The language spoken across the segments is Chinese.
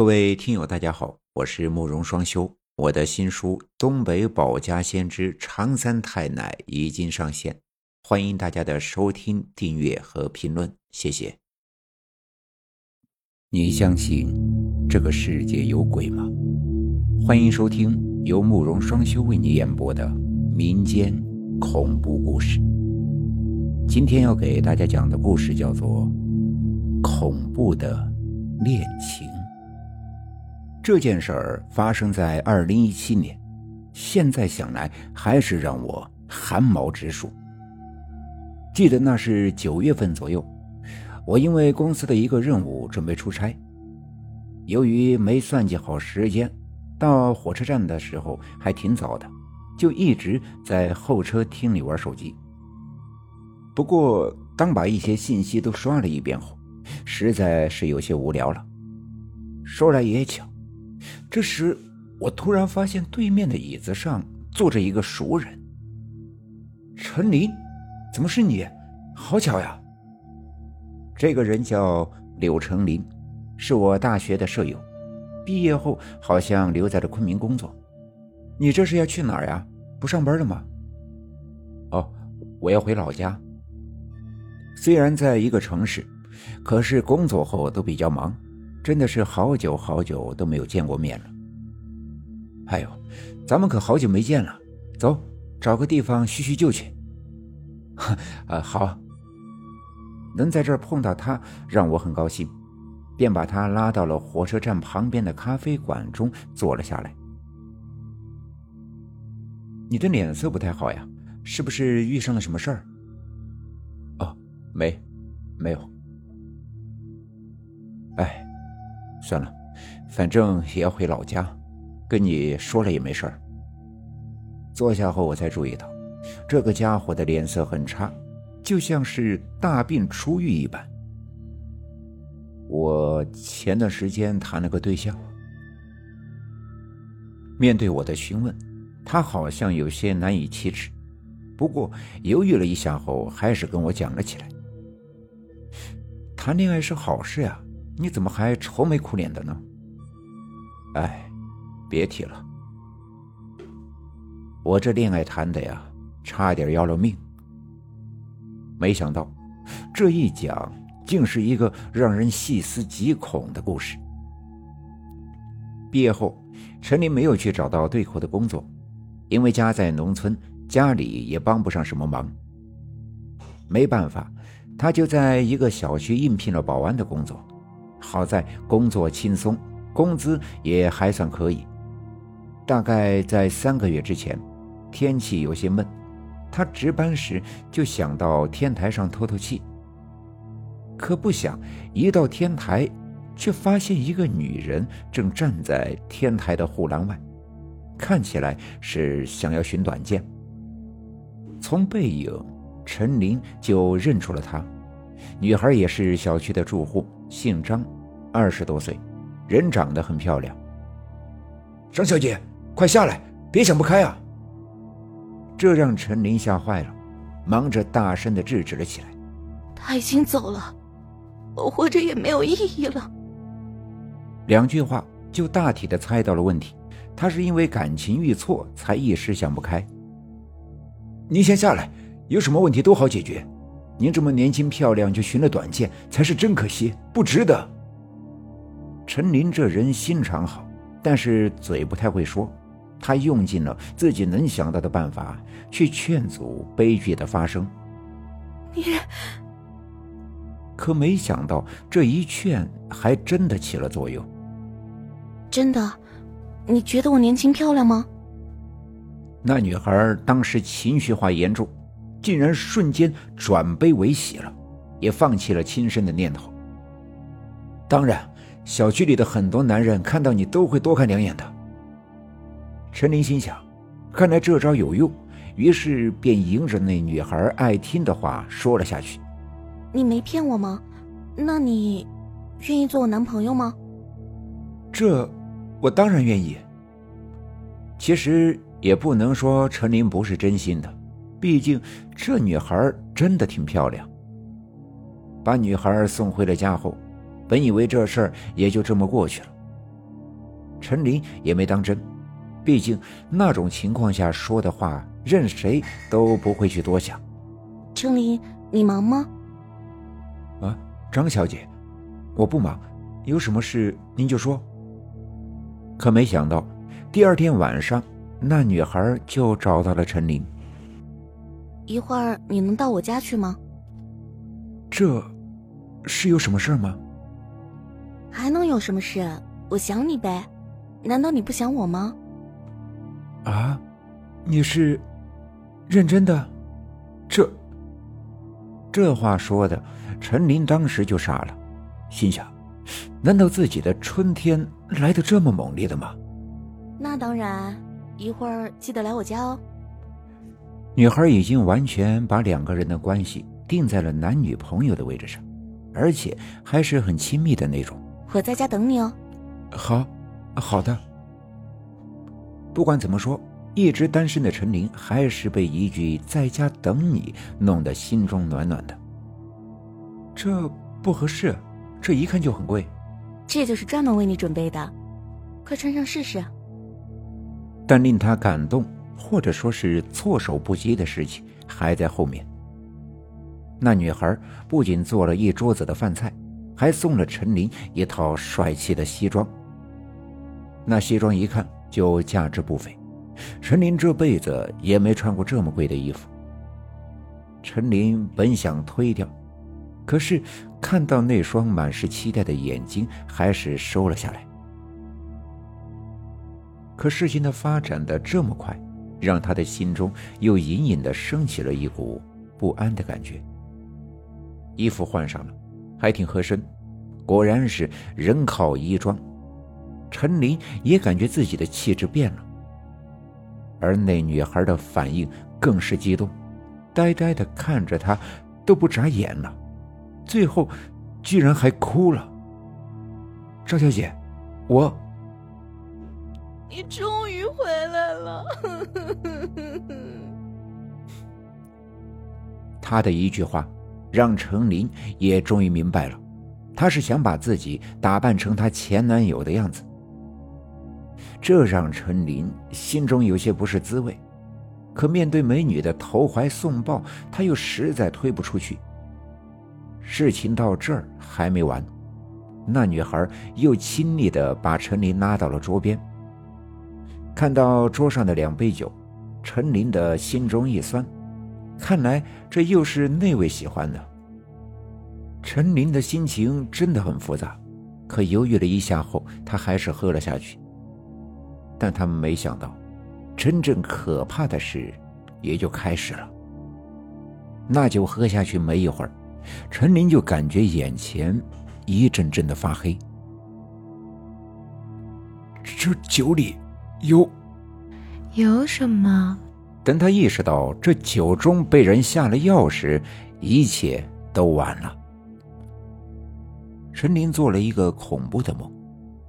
各位听友，大家好，我是慕容双修。我的新书《东北保家先知长三太奶》已经上线，欢迎大家的收听、订阅和评论，谢谢。你相信这个世界有鬼吗？欢迎收听由慕容双修为你演播的民间恐怖故事。今天要给大家讲的故事叫做《恐怖的恋情》。这件事儿发生在二零一七年，现在想来还是让我汗毛直竖。记得那是九月份左右，我因为公司的一个任务准备出差，由于没算计好时间，到火车站的时候还挺早的，就一直在候车厅里玩手机。不过，当把一些信息都刷了一遍后，实在是有些无聊了。说来也巧。这时，我突然发现对面的椅子上坐着一个熟人。陈林，怎么是你？好巧呀！这个人叫柳成林，是我大学的舍友，毕业后好像留在了昆明工作。你这是要去哪儿呀？不上班了吗？哦，我要回老家。虽然在一个城市，可是工作后都比较忙。真的是好久好久都没有见过面了。哎呦，咱们可好久没见了，走，找个地方叙叙旧去。啊，好，能在这儿碰到他，让我很高兴，便把他拉到了火车站旁边的咖啡馆中坐了下来。你的脸色不太好呀，是不是遇上了什么事儿？哦，没，没有。哎。算了，反正也要回老家，跟你说了也没事儿。坐下后，我才注意到，这个家伙的脸色很差，就像是大病初愈一般。我前段时间谈了个对象。面对我的询问，他好像有些难以启齿，不过犹豫了一下后，还是跟我讲了起来。谈恋爱是好事呀。你怎么还愁眉苦脸的呢？哎，别提了，我这恋爱谈的呀，差点要了命。没想到，这一讲竟是一个让人细思极恐的故事。毕业后，陈林没有去找到对口的工作，因为家在农村，家里也帮不上什么忙。没办法，他就在一个小区应聘了保安的工作。好在工作轻松，工资也还算可以。大概在三个月之前，天气有些闷，他值班时就想到天台上透透气。可不想一到天台，却发现一个女人正站在天台的护栏外，看起来是想要寻短见。从背影，陈林就认出了她。女孩也是小区的住户，姓张，二十多岁，人长得很漂亮。张小姐，快下来，别想不开啊！这让陈林吓坏了，忙着大声的制止了起来。他已经走了，我活着也没有意义了。两句话就大体的猜到了问题，他是因为感情遇挫才一时想不开。您先下来，有什么问题都好解决。您这么年轻漂亮就寻了短见，才是真可惜，不值得。陈林这人心肠好，但是嘴不太会说。他用尽了自己能想到的办法去劝阻悲剧的发生。你，可没想到这一劝还真的起了作用。真的，你觉得我年轻漂亮吗？那女孩当时情绪化严重。竟然瞬间转悲为喜了，也放弃了轻生的念头。当然，小区里的很多男人看到你都会多看两眼的。陈林心想，看来这招有用，于是便迎着那女孩爱听的话说了下去：“你没骗我吗？那你愿意做我男朋友吗？”这，我当然愿意。其实也不能说陈林不是真心的。毕竟这女孩真的挺漂亮。把女孩送回了家后，本以为这事儿也就这么过去了，陈琳也没当真，毕竟那种情况下说的话，任谁都不会去多想。陈琳，你忙吗？啊，张小姐，我不忙，有什么事您就说。可没想到，第二天晚上，那女孩就找到了陈琳。一会儿你能到我家去吗？这，是有什么事吗？还能有什么事？我想你呗，难道你不想我吗？啊，你是认真的？这这话说的，陈琳当时就傻了，心想：难道自己的春天来的这么猛烈的吗？那当然，一会儿记得来我家哦。女孩已经完全把两个人的关系定在了男女朋友的位置上，而且还是很亲密的那种。我在家等你哦。好，好的。不管怎么说，一直单身的陈琳还是被一句“在家等你”弄得心中暖暖的。这不合适，这一看就很贵。这就是专门为你准备的，快穿上试试。但令他感动，或者说是措手不及的事情还在后面。那女孩不仅做了一桌子的饭菜。还送了陈琳一套帅气的西装。那西装一看就价值不菲，陈琳这辈子也没穿过这么贵的衣服。陈琳本想推掉，可是看到那双满是期待的眼睛，还是收了下来。可事情的发展的这么快，让他的心中又隐隐的升起了一股不安的感觉。衣服换上了。还挺合身，果然是人靠衣装。陈琳也感觉自己的气质变了，而那女孩的反应更是激动，呆呆的看着他，都不眨眼了，最后居然还哭了。赵小姐，我，你终了。他的一句话。让程琳也终于明白了，他是想把自己打扮成他前男友的样子。这让陈琳心中有些不是滋味，可面对美女的投怀送抱，他又实在推不出去。事情到这儿还没完，那女孩又亲昵地把陈琳拉到了桌边。看到桌上的两杯酒，陈琳的心中一酸。看来这又是那位喜欢的。陈琳的心情真的很复杂，可犹豫了一下后，他还是喝了下去。但他们没想到，真正可怕的事也就开始了。那酒喝下去没一会儿，陈琳就感觉眼前一阵阵的发黑。这酒里有有什么？等他意识到这酒中被人下了药时，一切都晚了。陈林做了一个恐怖的梦，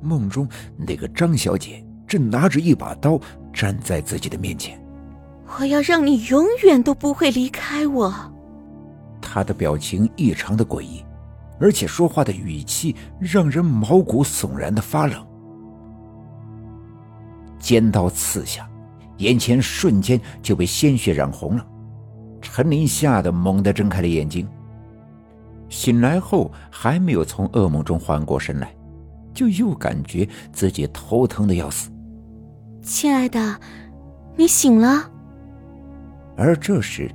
梦中那个张小姐正拿着一把刀站在自己的面前。我要让你永远都不会离开我。她的表情异常的诡异，而且说话的语气让人毛骨悚然的发冷。尖刀刺下。眼前瞬间就被鲜血染红了，陈林吓得猛地睁开了眼睛。醒来后还没有从噩梦中缓过神来，就又感觉自己头疼的要死。亲爱的，你醒了。而这时，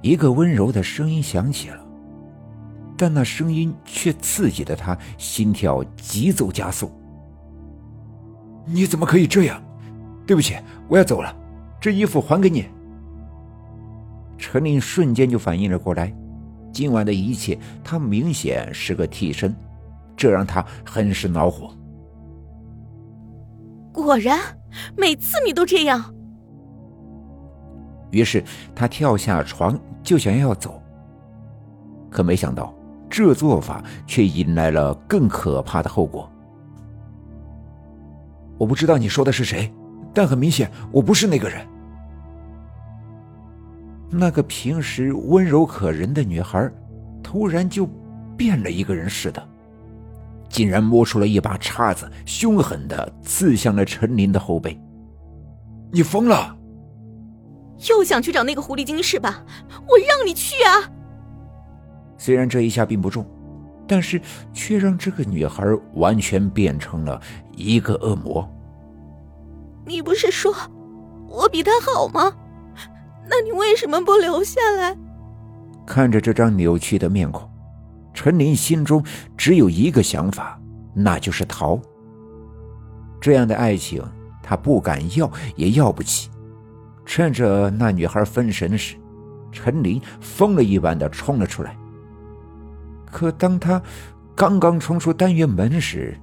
一个温柔的声音响起了，但那声音却刺激的他心跳急骤加速。你怎么可以这样？对不起，我要走了。这衣服还给你。陈琳瞬间就反应了过来，今晚的一切，他明显是个替身，这让他很是恼火。果然，每次你都这样。于是他跳下床就想要走，可没想到这做法却引来了更可怕的后果。我不知道你说的是谁，但很明显，我不是那个人。那个平时温柔可人的女孩，突然就变了一个人似的，竟然摸出了一把叉子，凶狠的刺向了陈林的后背。你疯了！又想去找那个狐狸精是吧？我让你去啊！虽然这一下并不重，但是却让这个女孩完全变成了一个恶魔。你不是说我比他好吗？那你为什么不留下来？看着这张扭曲的面孔，陈林心中只有一个想法，那就是逃。这样的爱情，他不敢要，也要不起。趁着那女孩分神时，陈林疯了一般的冲了出来。可当他刚刚冲出单元门时，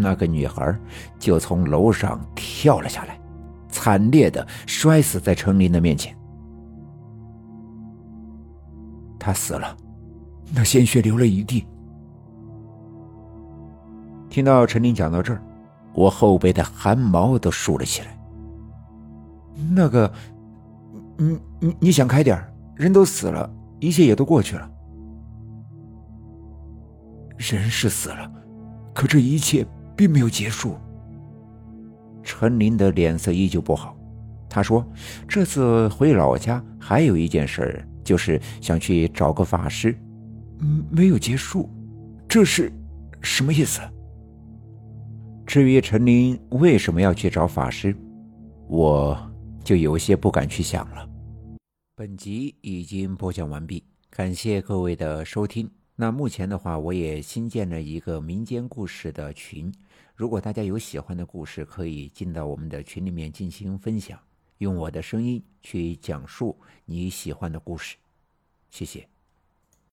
那个女孩就从楼上跳了下来，惨烈的摔死在陈林的面前。他死了，那鲜血流了一地。听到陈林讲到这儿，我后背的汗毛都竖了起来。那个，你你你想开点人都死了，一切也都过去了。人是死了，可这一切并没有结束。陈林的脸色依旧不好，他说：“这次回老家还有一件事，就是想去找个法师。”嗯，没有结束，这是什么意思？至于陈林为什么要去找法师，我。就有些不敢去想了。本集已经播讲完毕，感谢各位的收听。那目前的话，我也新建了一个民间故事的群，如果大家有喜欢的故事，可以进到我们的群里面进行分享，用我的声音去讲述你喜欢的故事。谢谢。